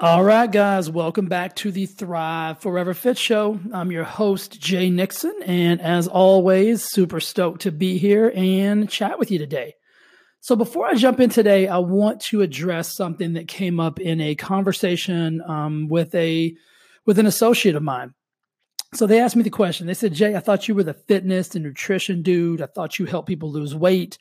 All right, guys, welcome back to the Thrive Forever Fit Show. I'm your host, Jay Nixon, and as always, super stoked to be here and chat with you today. So, before I jump in today, I want to address something that came up in a conversation um, with a with an associate of mine. So they asked me the question. They said, "Jay, I thought you were the fitness and nutrition dude. I thought you help people lose weight."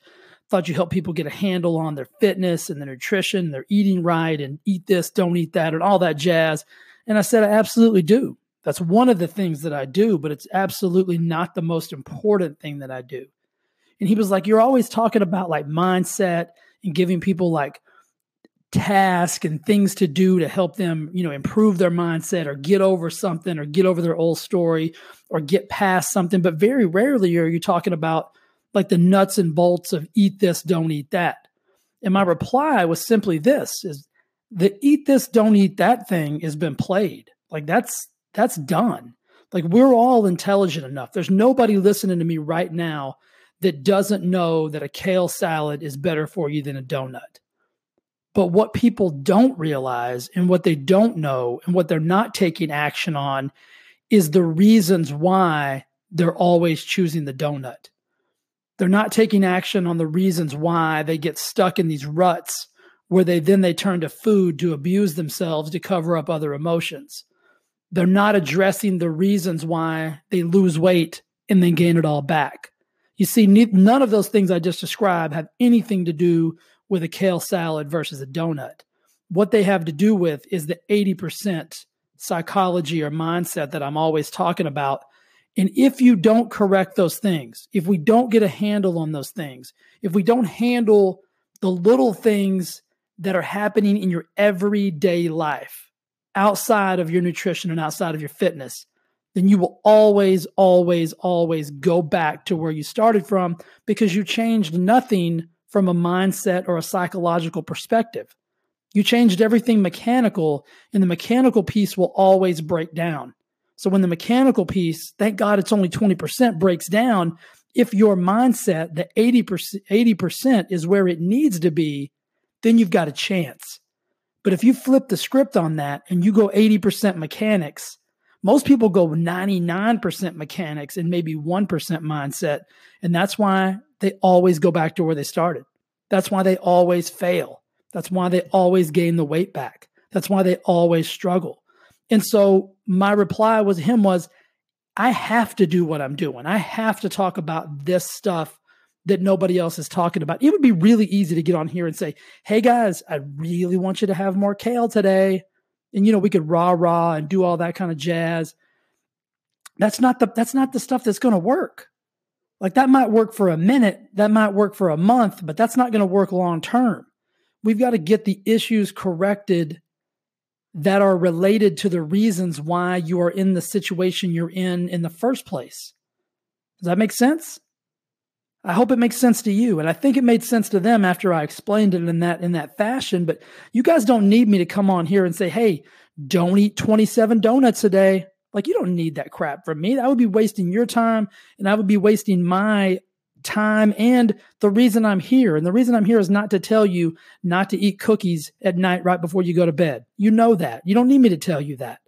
Thought you help people get a handle on their fitness and their nutrition, their eating right, and eat this, don't eat that, and all that jazz. And I said, I absolutely do. That's one of the things that I do, but it's absolutely not the most important thing that I do. And he was like, You're always talking about like mindset and giving people like tasks and things to do to help them, you know, improve their mindset or get over something or get over their old story or get past something. But very rarely are you talking about like the nuts and bolts of eat this, don't eat that. And my reply was simply this is the eat this, don't eat that thing has been played. Like that's that's done. Like we're all intelligent enough. There's nobody listening to me right now that doesn't know that a kale salad is better for you than a donut. But what people don't realize and what they don't know and what they're not taking action on is the reasons why they're always choosing the donut. They're not taking action on the reasons why they get stuck in these ruts where they then they turn to food to abuse themselves to cover up other emotions. They're not addressing the reasons why they lose weight and then gain it all back. You see, none of those things I just described have anything to do with a kale salad versus a donut. What they have to do with is the 80% psychology or mindset that I'm always talking about and if you don't correct those things, if we don't get a handle on those things, if we don't handle the little things that are happening in your everyday life outside of your nutrition and outside of your fitness, then you will always, always, always go back to where you started from because you changed nothing from a mindset or a psychological perspective. You changed everything mechanical, and the mechanical piece will always break down. So when the mechanical piece, thank God it's only 20% breaks down, if your mindset, the 80%, 80% is where it needs to be, then you've got a chance. But if you flip the script on that and you go 80% mechanics, most people go 99% mechanics and maybe 1% mindset. And that's why they always go back to where they started. That's why they always fail. That's why they always gain the weight back. That's why they always struggle. And so my reply was him was, I have to do what I'm doing. I have to talk about this stuff that nobody else is talking about. It would be really easy to get on here and say, Hey guys, I really want you to have more kale today. And you know, we could rah rah and do all that kind of jazz. That's not the that's not the stuff that's gonna work. Like that might work for a minute, that might work for a month, but that's not gonna work long term. We've got to get the issues corrected that are related to the reasons why you are in the situation you're in in the first place. Does that make sense? I hope it makes sense to you and I think it made sense to them after I explained it in that in that fashion, but you guys don't need me to come on here and say, "Hey, don't eat 27 donuts a day." Like you don't need that crap from me. I would be wasting your time and I would be wasting my time and the reason I'm here. And the reason I'm here is not to tell you not to eat cookies at night right before you go to bed. You know that. You don't need me to tell you that.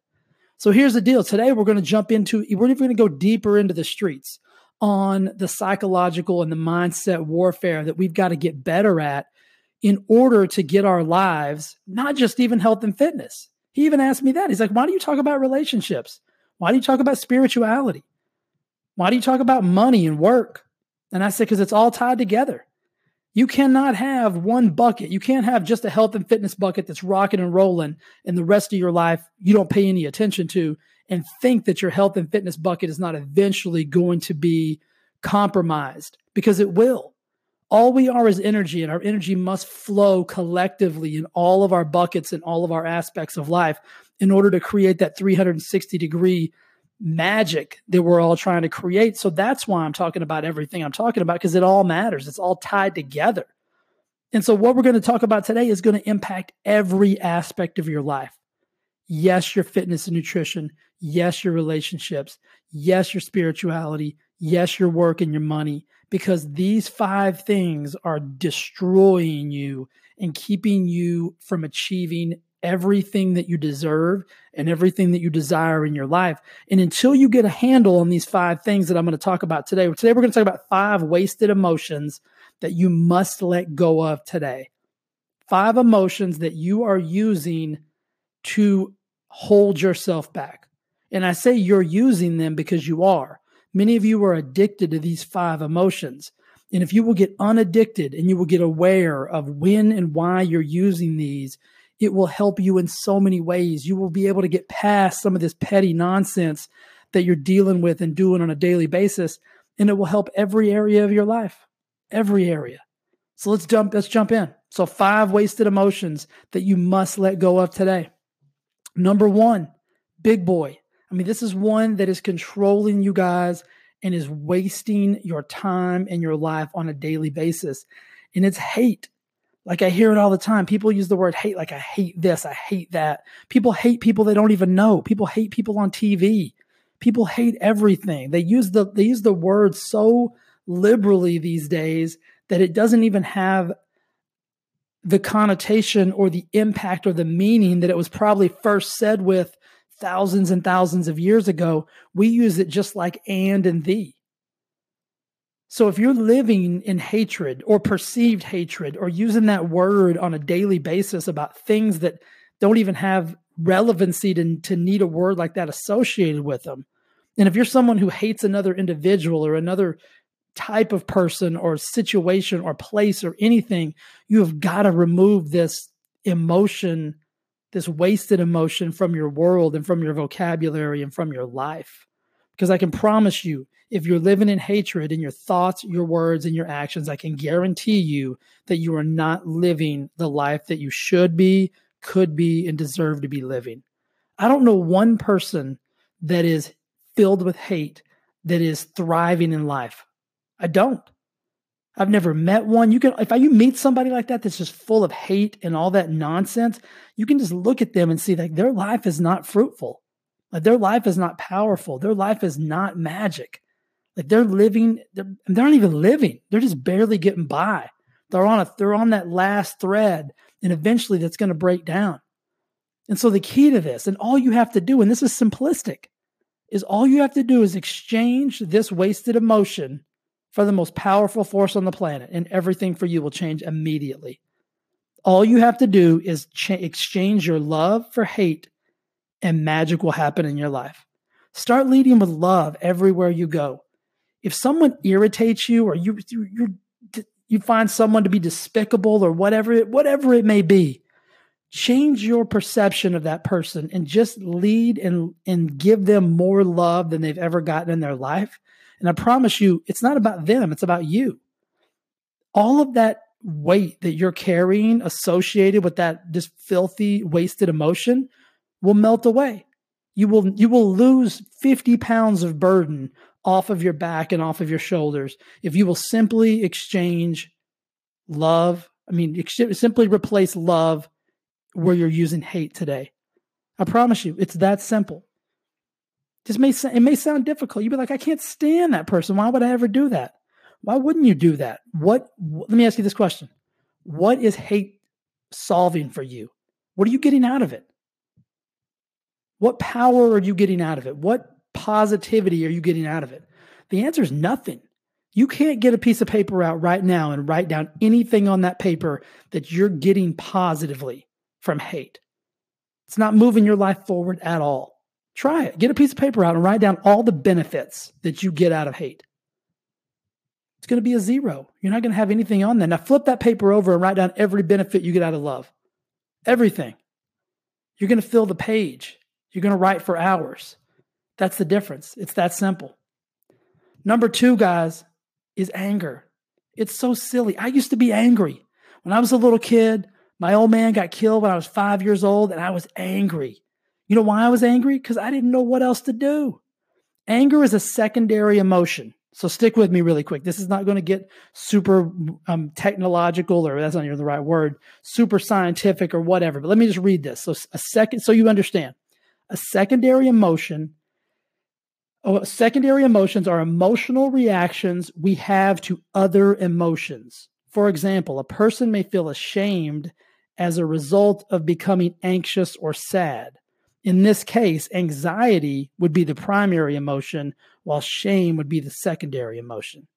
So here's the deal. Today we're going to jump into we're even going to go deeper into the streets on the psychological and the mindset warfare that we've got to get better at in order to get our lives, not just even health and fitness. He even asked me that. He's like, "Why do you talk about relationships? Why do you talk about spirituality? Why do you talk about money and work? And I said, because it's all tied together. You cannot have one bucket. You can't have just a health and fitness bucket that's rocking and rolling, and the rest of your life you don't pay any attention to, and think that your health and fitness bucket is not eventually going to be compromised because it will. All we are is energy, and our energy must flow collectively in all of our buckets and all of our aspects of life in order to create that 360 degree magic that we're all trying to create. So that's why I'm talking about everything I'm talking about because it all matters. It's all tied together. And so, what we're going to talk about today is going to impact every aspect of your life. Yes, your fitness and nutrition. Yes, your relationships. Yes, your spirituality. Yes, your work and your money. Because these five things are destroying you and keeping you from achieving everything that you deserve and everything that you desire in your life. And until you get a handle on these five things that I'm going to talk about today, today we're going to talk about five wasted emotions that you must let go of today. Five emotions that you are using to hold yourself back. And I say you're using them because you are. Many of you are addicted to these five emotions. And if you will get unaddicted and you will get aware of when and why you're using these, it will help you in so many ways. You will be able to get past some of this petty nonsense that you're dealing with and doing on a daily basis, and it will help every area of your life, every area. So let's jump let's jump in. So five wasted emotions that you must let go of today. Number 1, big boy. I mean, this is one that is controlling you guys and is wasting your time and your life on a daily basis. And it's hate. Like I hear it all the time. People use the word hate like I hate this, I hate that. People hate people they don't even know. People hate people on TV. People hate everything. They use the they use the word so liberally these days that it doesn't even have the connotation or the impact or the meaning that it was probably first said with thousands and thousands of years ago, we use it just like and and thee. So if you're living in hatred or perceived hatred or using that word on a daily basis about things that don't even have relevancy to, to need a word like that associated with them, and if you're someone who hates another individual or another type of person or situation or place or anything, you have got to remove this emotion this wasted emotion from your world and from your vocabulary and from your life. Because I can promise you, if you're living in hatred in your thoughts, your words, and your actions, I can guarantee you that you are not living the life that you should be, could be, and deserve to be living. I don't know one person that is filled with hate that is thriving in life. I don't. I've never met one. You can, if you meet somebody like that that's just full of hate and all that nonsense, you can just look at them and see like their life is not fruitful. Like their life is not powerful. Their life is not magic. Like they're living, they're, they're not even living. They're just barely getting by. They're on a, they're on that last thread, and eventually that's going to break down. And so the key to this, and all you have to do, and this is simplistic, is all you have to do is exchange this wasted emotion for the most powerful force on the planet, and everything for you will change immediately. All you have to do is cha- exchange your love for hate, and magic will happen in your life. Start leading with love everywhere you go. If someone irritates you, or you you you find someone to be despicable, or whatever it, whatever it may be, change your perception of that person and just lead and and give them more love than they've ever gotten in their life and I promise you, it's not about them, it's about you. All of that weight that you're carrying associated with that this filthy, wasted emotion will melt away. You will you will lose 50 pounds of burden off of your back and off of your shoulders if you will simply exchange love. I mean, ex- simply replace love where you're using hate today. I promise you, it's that simple. Just may it may sound difficult. You'd be like, I can't stand that person. Why would I ever do that? Why wouldn't you do that? What? Let me ask you this question: What is hate solving for you? What are you getting out of it? What power are you getting out of it? What positivity are you getting out of it? The answer is nothing. You can't get a piece of paper out right now and write down anything on that paper that you're getting positively from hate. It's not moving your life forward at all. Try it. Get a piece of paper out and write down all the benefits that you get out of hate. It's going to be a zero. You're not going to have anything on there. Now flip that paper over and write down every benefit you get out of love. Everything. You're going to fill the page. You're going to write for hours. That's the difference. It's that simple. Number two, guys, is anger. It's so silly. I used to be angry. When I was a little kid, my old man got killed when I was five years old, and I was angry. You know why I was angry? Because I didn't know what else to do. Anger is a secondary emotion. So stick with me really quick. This is not going to get super um, technological, or that's not even the right word, super scientific or whatever. But let me just read this. So a second, so you understand. A secondary emotion. Oh, secondary emotions are emotional reactions we have to other emotions. For example, a person may feel ashamed as a result of becoming anxious or sad. In this case, anxiety would be the primary emotion, while shame would be the secondary emotion.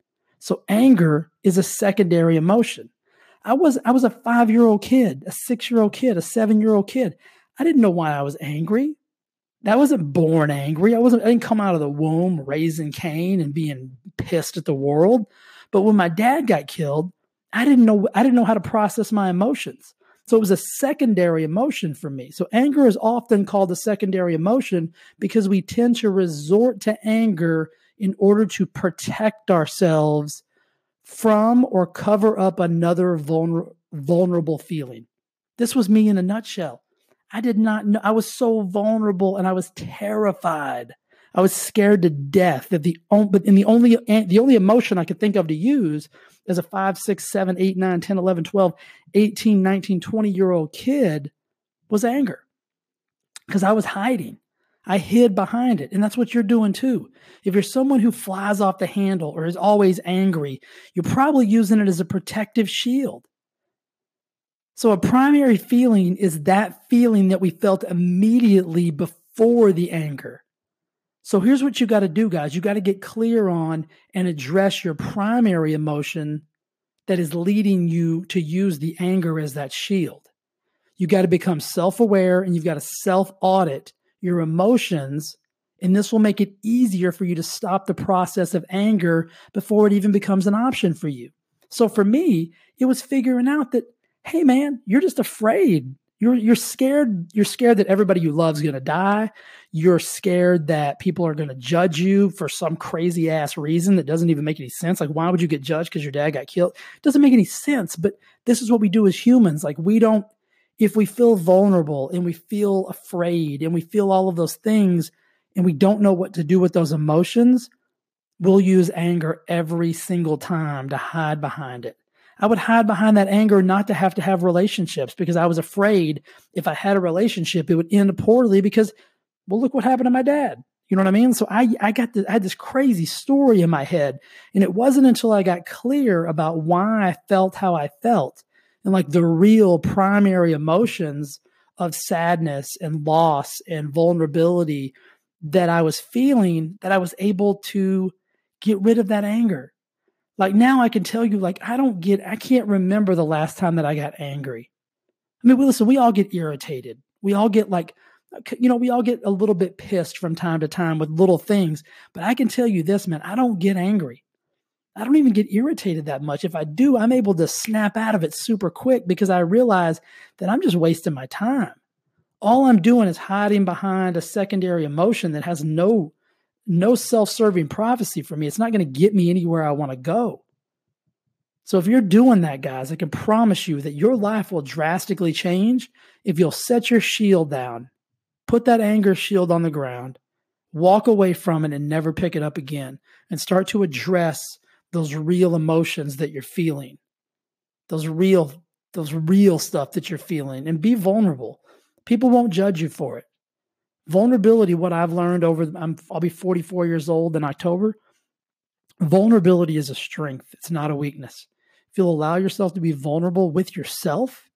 So anger is a secondary emotion. I was I was a 5-year-old kid, a 6-year-old kid, a 7-year-old kid. I didn't know why I was angry. I wasn't born angry. I wasn't I didn't come out of the womb raising Cain and being pissed at the world. But when my dad got killed, I didn't know I didn't know how to process my emotions. So it was a secondary emotion for me. So anger is often called a secondary emotion because we tend to resort to anger in order to protect ourselves from or cover up another vulner- vulnerable feeling. This was me in a nutshell. I did not know, I was so vulnerable and I was terrified. I was scared to death that the only, but in the only eh, the only emotion I could think of to use as a 5, 6, 7, 8, 9, 10, 11, 12, 18, 19, 20 year old kid was anger because I was hiding. I hid behind it. And that's what you're doing too. If you're someone who flies off the handle or is always angry, you're probably using it as a protective shield. So, a primary feeling is that feeling that we felt immediately before the anger. So, here's what you got to do, guys. You got to get clear on and address your primary emotion that is leading you to use the anger as that shield. You got to become self aware and you've got to self audit your emotions. And this will make it easier for you to stop the process of anger before it even becomes an option for you. So, for me, it was figuring out that hey man, you're just afraid. You're you're scared. You're scared that everybody you love is going to die. You're scared that people are going to judge you for some crazy ass reason that doesn't even make any sense. Like, why would you get judged because your dad got killed? It doesn't make any sense. But this is what we do as humans. Like, we don't. If we feel vulnerable and we feel afraid and we feel all of those things and we don't know what to do with those emotions, we'll use anger every single time to hide behind it. I would hide behind that anger not to have to have relationships because I was afraid if I had a relationship, it would end poorly because, well, look what happened to my dad. You know what I mean? So I, I got I had this crazy story in my head. And it wasn't until I got clear about why I felt how I felt and like the real primary emotions of sadness and loss and vulnerability that I was feeling that I was able to get rid of that anger like now I can tell you, like, I don't get, I can't remember the last time that I got angry. I mean, listen, we all get irritated. We all get like, you know, we all get a little bit pissed from time to time with little things. But I can tell you this, man, I don't get angry. I don't even get irritated that much. If I do, I'm able to snap out of it super quick because I realize that I'm just wasting my time. All I'm doing is hiding behind a secondary emotion that has no no self serving prophecy for me. It's not going to get me anywhere I want to go. So if you're doing that, guys, I can promise you that your life will drastically change if you'll set your shield down, put that anger shield on the ground, walk away from it and never pick it up again, and start to address those real emotions that you're feeling. Those real those real stuff that you're feeling and be vulnerable. People won't judge you for it vulnerability what i've learned over I'm, i'll be 44 years old in october. Vulnerability is a strength. It's not a weakness. If you'll allow yourself to be vulnerable with yourself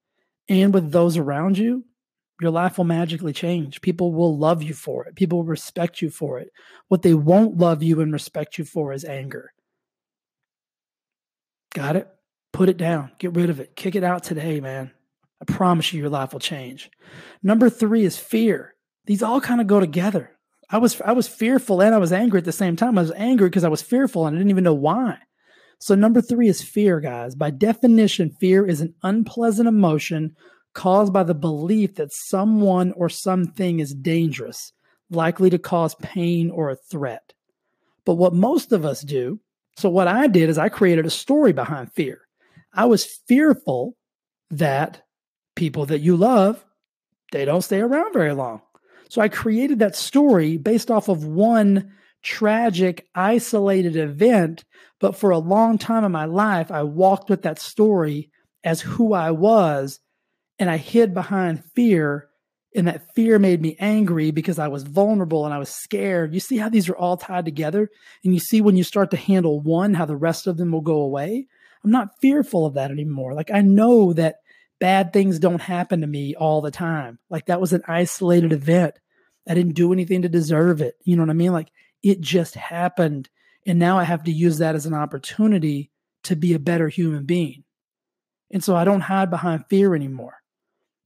and with those around you your life will magically change. People will love you for it. People will respect you for it. What they won't love you and respect you for is anger. Got it? Put it down. Get rid of it. Kick it out today man. I promise you your life will change. Number three is fear these all kind of go together. I was I was fearful and I was angry at the same time. I was angry because I was fearful and I didn't even know why. So number 3 is fear, guys. By definition, fear is an unpleasant emotion caused by the belief that someone or something is dangerous, likely to cause pain or a threat. But what most of us do, so what I did is I created a story behind fear. I was fearful that people that you love, they don't stay around very long. So I created that story based off of one tragic, isolated event. But for a long time in my life, I walked with that story as who I was. And I hid behind fear. And that fear made me angry because I was vulnerable and I was scared. You see how these are all tied together? And you see when you start to handle one, how the rest of them will go away. I'm not fearful of that anymore. Like I know that bad things don't happen to me all the time. Like that was an isolated event. I didn't do anything to deserve it. You know what I mean? Like it just happened. And now I have to use that as an opportunity to be a better human being. And so I don't hide behind fear anymore.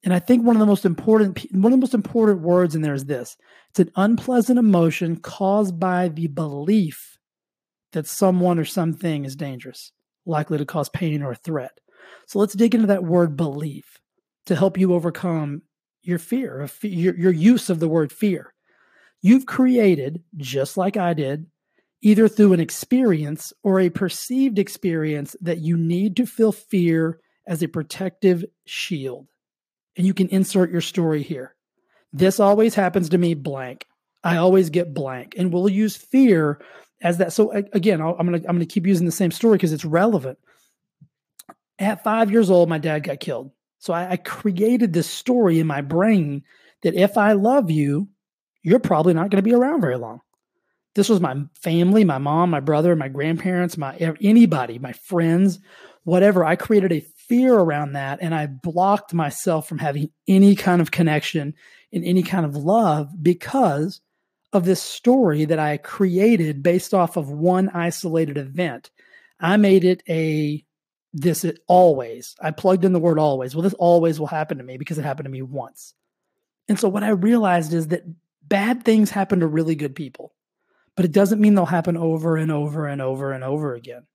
And I think one of the most important one of the most important words in there is this. It's an unpleasant emotion caused by the belief that someone or something is dangerous, likely to cause pain or a threat. So let's dig into that word belief to help you overcome your fear, your, your use of the word fear. You've created, just like I did, either through an experience or a perceived experience that you need to feel fear as a protective shield. And you can insert your story here. This always happens to me blank. I always get blank. And we'll use fear as that. So again, I'm going to I'm going to keep using the same story because it's relevant. At 5 years old my dad got killed. So I, I created this story in my brain that if I love you, you're probably not going to be around very long. This was my family, my mom, my brother, my grandparents, my anybody, my friends, whatever. I created a fear around that and I blocked myself from having any kind of connection and any kind of love because of this story that I created based off of one isolated event. I made it a this it always. I plugged in the word always. Well, this always will happen to me because it happened to me once. And so what I realized is that bad things happen to really good people, but it doesn't mean they'll happen over and over and over and over again.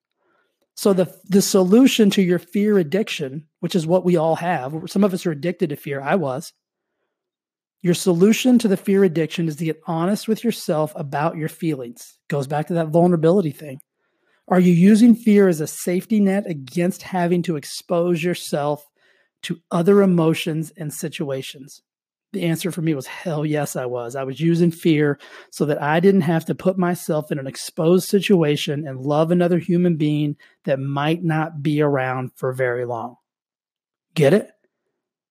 So the the solution to your fear addiction, which is what we all have, some of us are addicted to fear. I was. Your solution to the fear addiction is to get honest with yourself about your feelings. Goes back to that vulnerability thing. Are you using fear as a safety net against having to expose yourself to other emotions and situations? The answer for me was hell yes, I was. I was using fear so that I didn't have to put myself in an exposed situation and love another human being that might not be around for very long. Get it?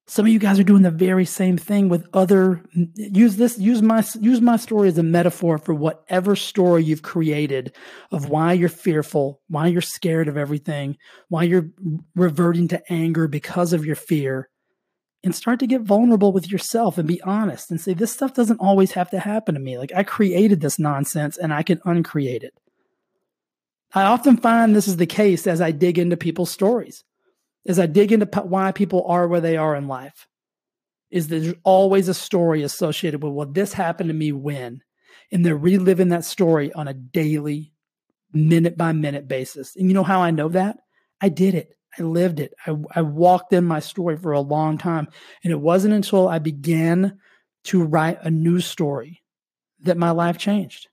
Some of you guys are doing the very same thing with other use this use my use my story as a metaphor for whatever story you've created of why you're fearful, why you're scared of everything, why you're reverting to anger because of your fear. And start to get vulnerable with yourself and be honest and say this stuff doesn't always have to happen to me. Like I created this nonsense and I can uncreate it. I often find this is the case as I dig into people's stories as I dig into why people are where they are in life, is there's always a story associated with, well, this happened to me when. And they're reliving that story on a daily, minute by minute basis. And you know how I know that? I did it. I lived it. I, I walked in my story for a long time. And it wasn't until I began to write a new story that my life changed.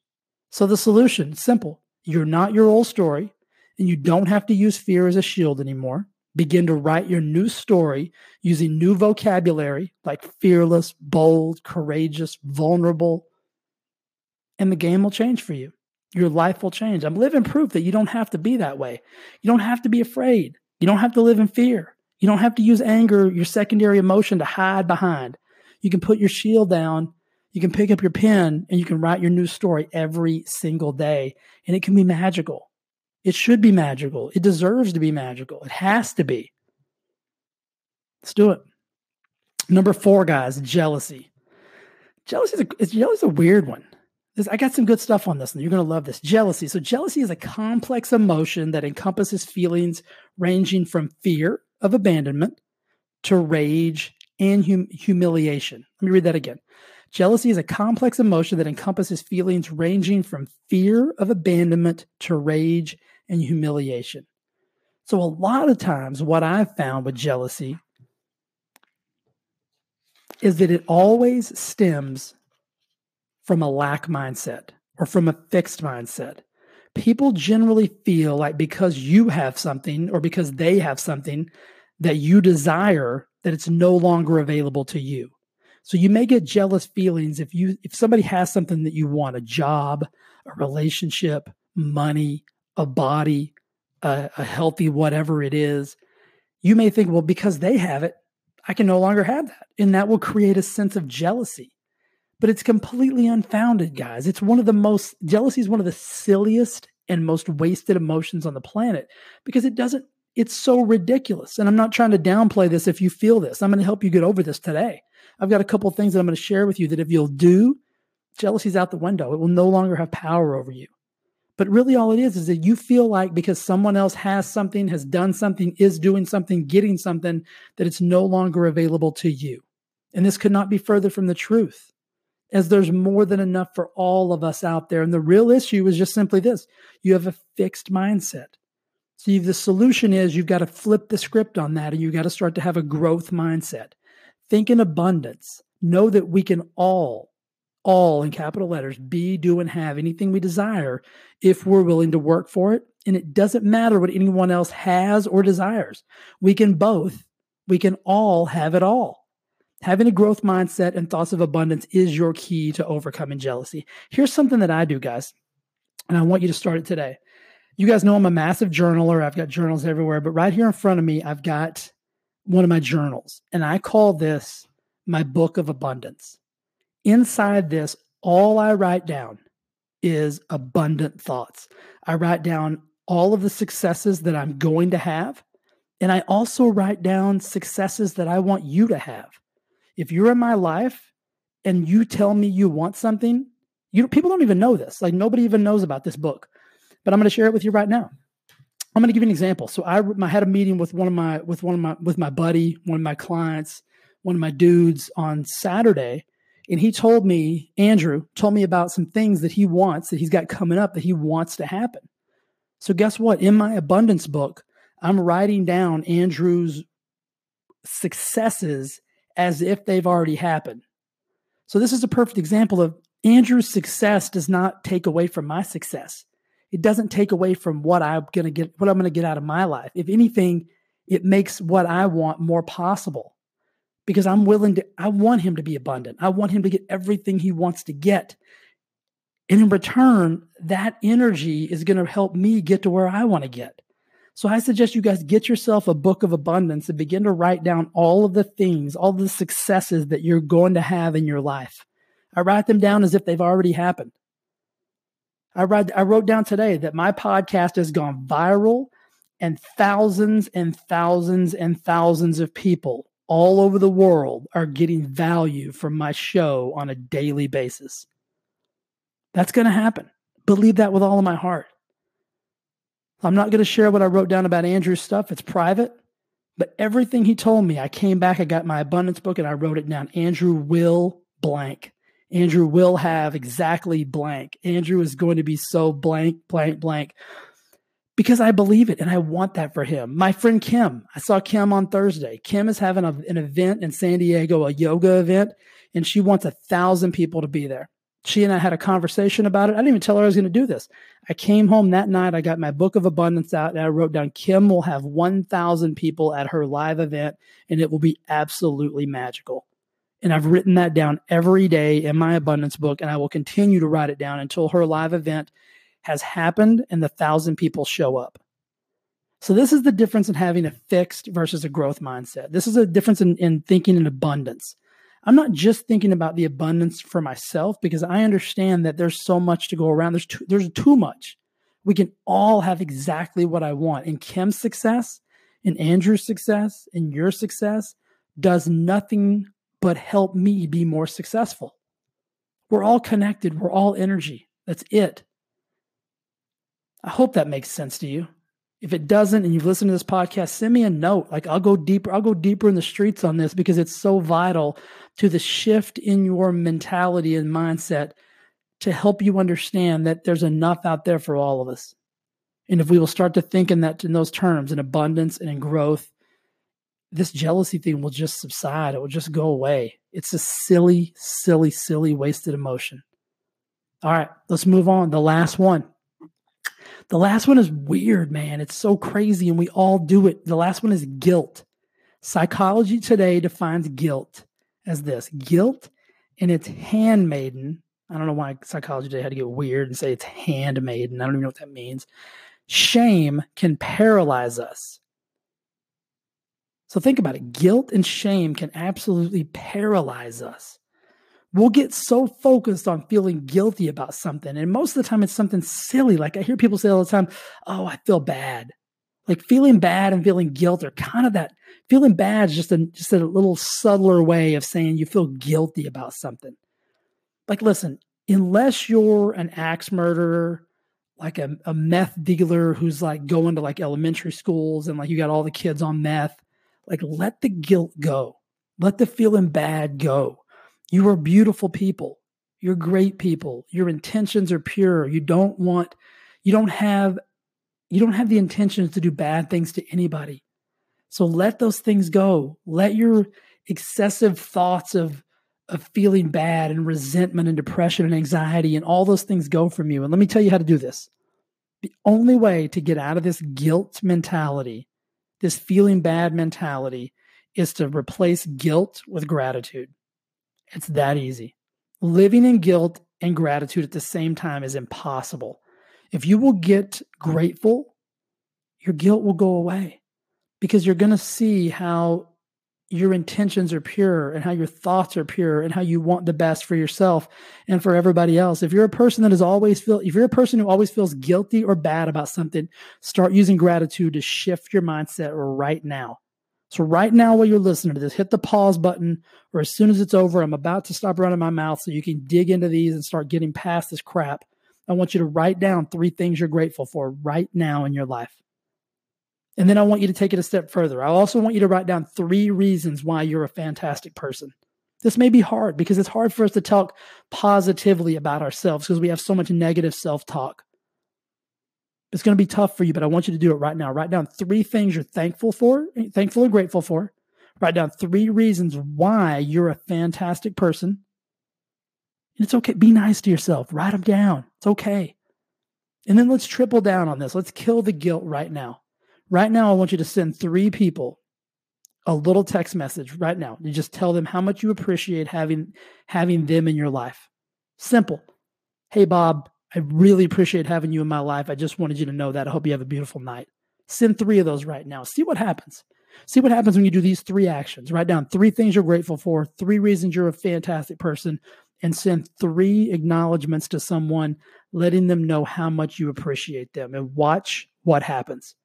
So the solution, simple. You're not your old story, and you don't have to use fear as a shield anymore. Begin to write your new story using new vocabulary like fearless, bold, courageous, vulnerable, and the game will change for you. Your life will change. I'm living proof that you don't have to be that way. You don't have to be afraid. You don't have to live in fear. You don't have to use anger, your secondary emotion, to hide behind. You can put your shield down. You can pick up your pen and you can write your new story every single day. And it can be magical. It should be magical. It deserves to be magical. It has to be. Let's do it. Number four, guys, jealousy. Jealousy is a, jealousy a weird one. This, I got some good stuff on this, and you're going to love this. Jealousy. So, jealousy is a complex emotion that encompasses feelings ranging from fear of abandonment to rage and hum- humiliation. Let me read that again. Jealousy is a complex emotion that encompasses feelings ranging from fear of abandonment to rage and humiliation. So, a lot of times, what I've found with jealousy is that it always stems from a lack mindset or from a fixed mindset. People generally feel like because you have something or because they have something that you desire, that it's no longer available to you. So you may get jealous feelings if you if somebody has something that you want, a job, a relationship, money, a body, a, a healthy whatever it is, you may think, well, because they have it, I can no longer have that. And that will create a sense of jealousy. But it's completely unfounded, guys. It's one of the most, jealousy is one of the silliest and most wasted emotions on the planet because it doesn't, It's so ridiculous. And I'm not trying to downplay this if you feel this. I'm going to help you get over this today. I've got a couple things that I'm going to share with you that if you'll do, jealousy's out the window. It will no longer have power over you. But really, all it is is that you feel like because someone else has something, has done something, is doing something, getting something, that it's no longer available to you. And this could not be further from the truth, as there's more than enough for all of us out there. And the real issue is just simply this you have a fixed mindset. See, the solution is you've got to flip the script on that and you've got to start to have a growth mindset. Think in abundance. Know that we can all, all in capital letters, be, do, and have anything we desire if we're willing to work for it. And it doesn't matter what anyone else has or desires. We can both, we can all have it all. Having a growth mindset and thoughts of abundance is your key to overcoming jealousy. Here's something that I do, guys, and I want you to start it today you guys know I'm a massive journaler. I've got journals everywhere, but right here in front of me, I've got one of my journals, and I call this my book of abundance. Inside this, all I write down is abundant thoughts. I write down all of the successes that I'm going to have, and I also write down successes that I want you to have. If you're in my life and you tell me you want something, you people don't even know this. Like nobody even knows about this book but I'm going to share it with you right now. I'm going to give you an example. So I, I had a meeting with one of my with one of my with my buddy, one of my clients, one of my dudes on Saturday, and he told me Andrew told me about some things that he wants that he's got coming up that he wants to happen. So guess what? In my abundance book, I'm writing down Andrew's successes as if they've already happened. So this is a perfect example of Andrew's success does not take away from my success it doesn't take away from what I'm going to get, what I'm going to get out of my life. If anything, it makes what I want more possible because I'm willing to, I want him to be abundant. I want him to get everything he wants to get. And in return, that energy is going to help me get to where I want to get. So I suggest you guys get yourself a book of abundance and begin to write down all of the things, all the successes that you're going to have in your life. I write them down as if they've already happened. I read I wrote down today that my podcast has gone viral and thousands and thousands and thousands of people all over the world are getting value from my show on a daily basis. That's going to happen. Believe that with all of my heart. I'm not going to share what I wrote down about Andrew's stuff. It's private. But everything he told me, I came back, I got my abundance book, and I wrote it down. Andrew will blank. Andrew will have exactly blank. Andrew is going to be so blank, blank, blank because I believe it and I want that for him. My friend Kim, I saw Kim on Thursday. Kim is having a, an event in San Diego, a yoga event, and she wants a thousand people to be there. She and I had a conversation about it. I didn't even tell her I was going to do this. I came home that night. I got my book of abundance out and I wrote down Kim will have 1,000 people at her live event and it will be absolutely magical. And I've written that down every day in my abundance book, and I will continue to write it down until her live event has happened and the thousand people show up. So, this is the difference in having a fixed versus a growth mindset. This is a difference in, in thinking in abundance. I'm not just thinking about the abundance for myself because I understand that there's so much to go around. There's too, there's too much. We can all have exactly what I want. And Kim's success, and Andrew's success, and your success does nothing but help me be more successful. We're all connected, we're all energy. That's it. I hope that makes sense to you. If it doesn't and you've listened to this podcast, send me a note. Like I'll go deeper, I'll go deeper in the streets on this because it's so vital to the shift in your mentality and mindset to help you understand that there's enough out there for all of us. And if we will start to think in that in those terms, in abundance and in growth, this jealousy thing will just subside. It will just go away. It's a silly, silly, silly, wasted emotion. All right, let's move on. The last one. The last one is weird, man. It's so crazy, and we all do it. The last one is guilt. Psychology today defines guilt as this guilt and it's handmaiden. I don't know why psychology today had to get weird and say it's handmaiden. I don't even know what that means. Shame can paralyze us. So think about it. Guilt and shame can absolutely paralyze us. We'll get so focused on feeling guilty about something. And most of the time, it's something silly. Like I hear people say all the time, Oh, I feel bad. Like feeling bad and feeling guilt are kind of that feeling bad is just a just a little subtler way of saying you feel guilty about something. Like listen, unless you're an axe murderer, like a, a meth dealer who's like going to like elementary schools and like you got all the kids on meth, like let the guilt go. Let the feeling bad go. You are beautiful people. You're great people. Your intentions are pure. You don't want, you don't have, you don't have the intentions to do bad things to anybody. So let those things go. Let your excessive thoughts of, of feeling bad and resentment and depression and anxiety and all those things go from you. And let me tell you how to do this. The only way to get out of this guilt mentality, this feeling bad mentality, is to replace guilt with gratitude. It's that easy. Living in guilt and gratitude at the same time is impossible. If you will get grateful, your guilt will go away because you're going to see how your intentions are pure and how your thoughts are pure and how you want the best for yourself and for everybody else. If you're a person that is always feel if you're a person who always feels guilty or bad about something, start using gratitude to shift your mindset right now. So right now while you're listening to this, hit the pause button or as soon as it's over, I'm about to stop running my mouth so you can dig into these and start getting past this crap. I want you to write down three things you're grateful for right now in your life. And then I want you to take it a step further. I also want you to write down three reasons why you're a fantastic person. This may be hard because it's hard for us to talk positively about ourselves because we have so much negative self talk. It's going to be tough for you, but I want you to do it right now. Write down three things you're thankful for, thankful and grateful for. Write down three reasons why you're a fantastic person. And it's okay. Be nice to yourself. Write them down. It's okay. And then let's triple down on this. Let's kill the guilt right now. Right now, I want you to send three people a little text message right now. You just tell them how much you appreciate having having them in your life. Simple. Hey Bob, I really appreciate having you in my life. I just wanted you to know that. I hope you have a beautiful night. Send three of those right now. See what happens. See what happens when you do these three actions. Write down three things you're grateful for, three reasons you're a fantastic person, and send three acknowledgments to someone, letting them know how much you appreciate them and watch what happens.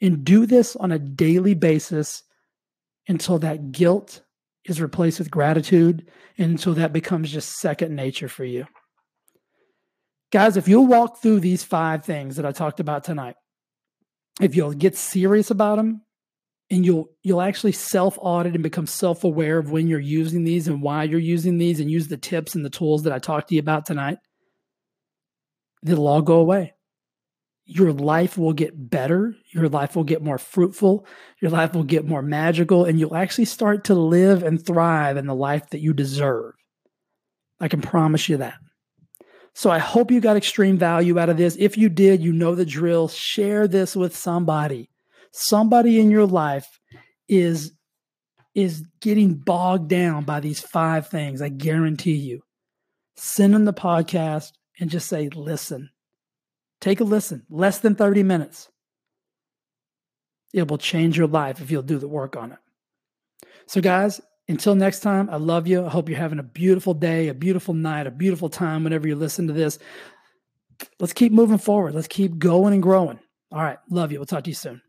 And do this on a daily basis until that guilt is replaced with gratitude and until that becomes just second nature for you. Guys, if you'll walk through these five things that I talked about tonight, if you'll get serious about them and you'll you'll actually self-audit and become self-aware of when you're using these and why you're using these and use the tips and the tools that I talked to you about tonight, it'll all go away. Your life will get better. Your life will get more fruitful. Your life will get more magical, and you'll actually start to live and thrive in the life that you deserve. I can promise you that. So I hope you got extreme value out of this. If you did, you know the drill. Share this with somebody. Somebody in your life is is getting bogged down by these five things. I guarantee you. Send them the podcast and just say, listen. Take a listen. Less than 30 minutes. It will change your life if you'll do the work on it. So, guys, until next time, I love you. I hope you're having a beautiful day, a beautiful night, a beautiful time whenever you listen to this. Let's keep moving forward. Let's keep going and growing. All right. Love you. We'll talk to you soon.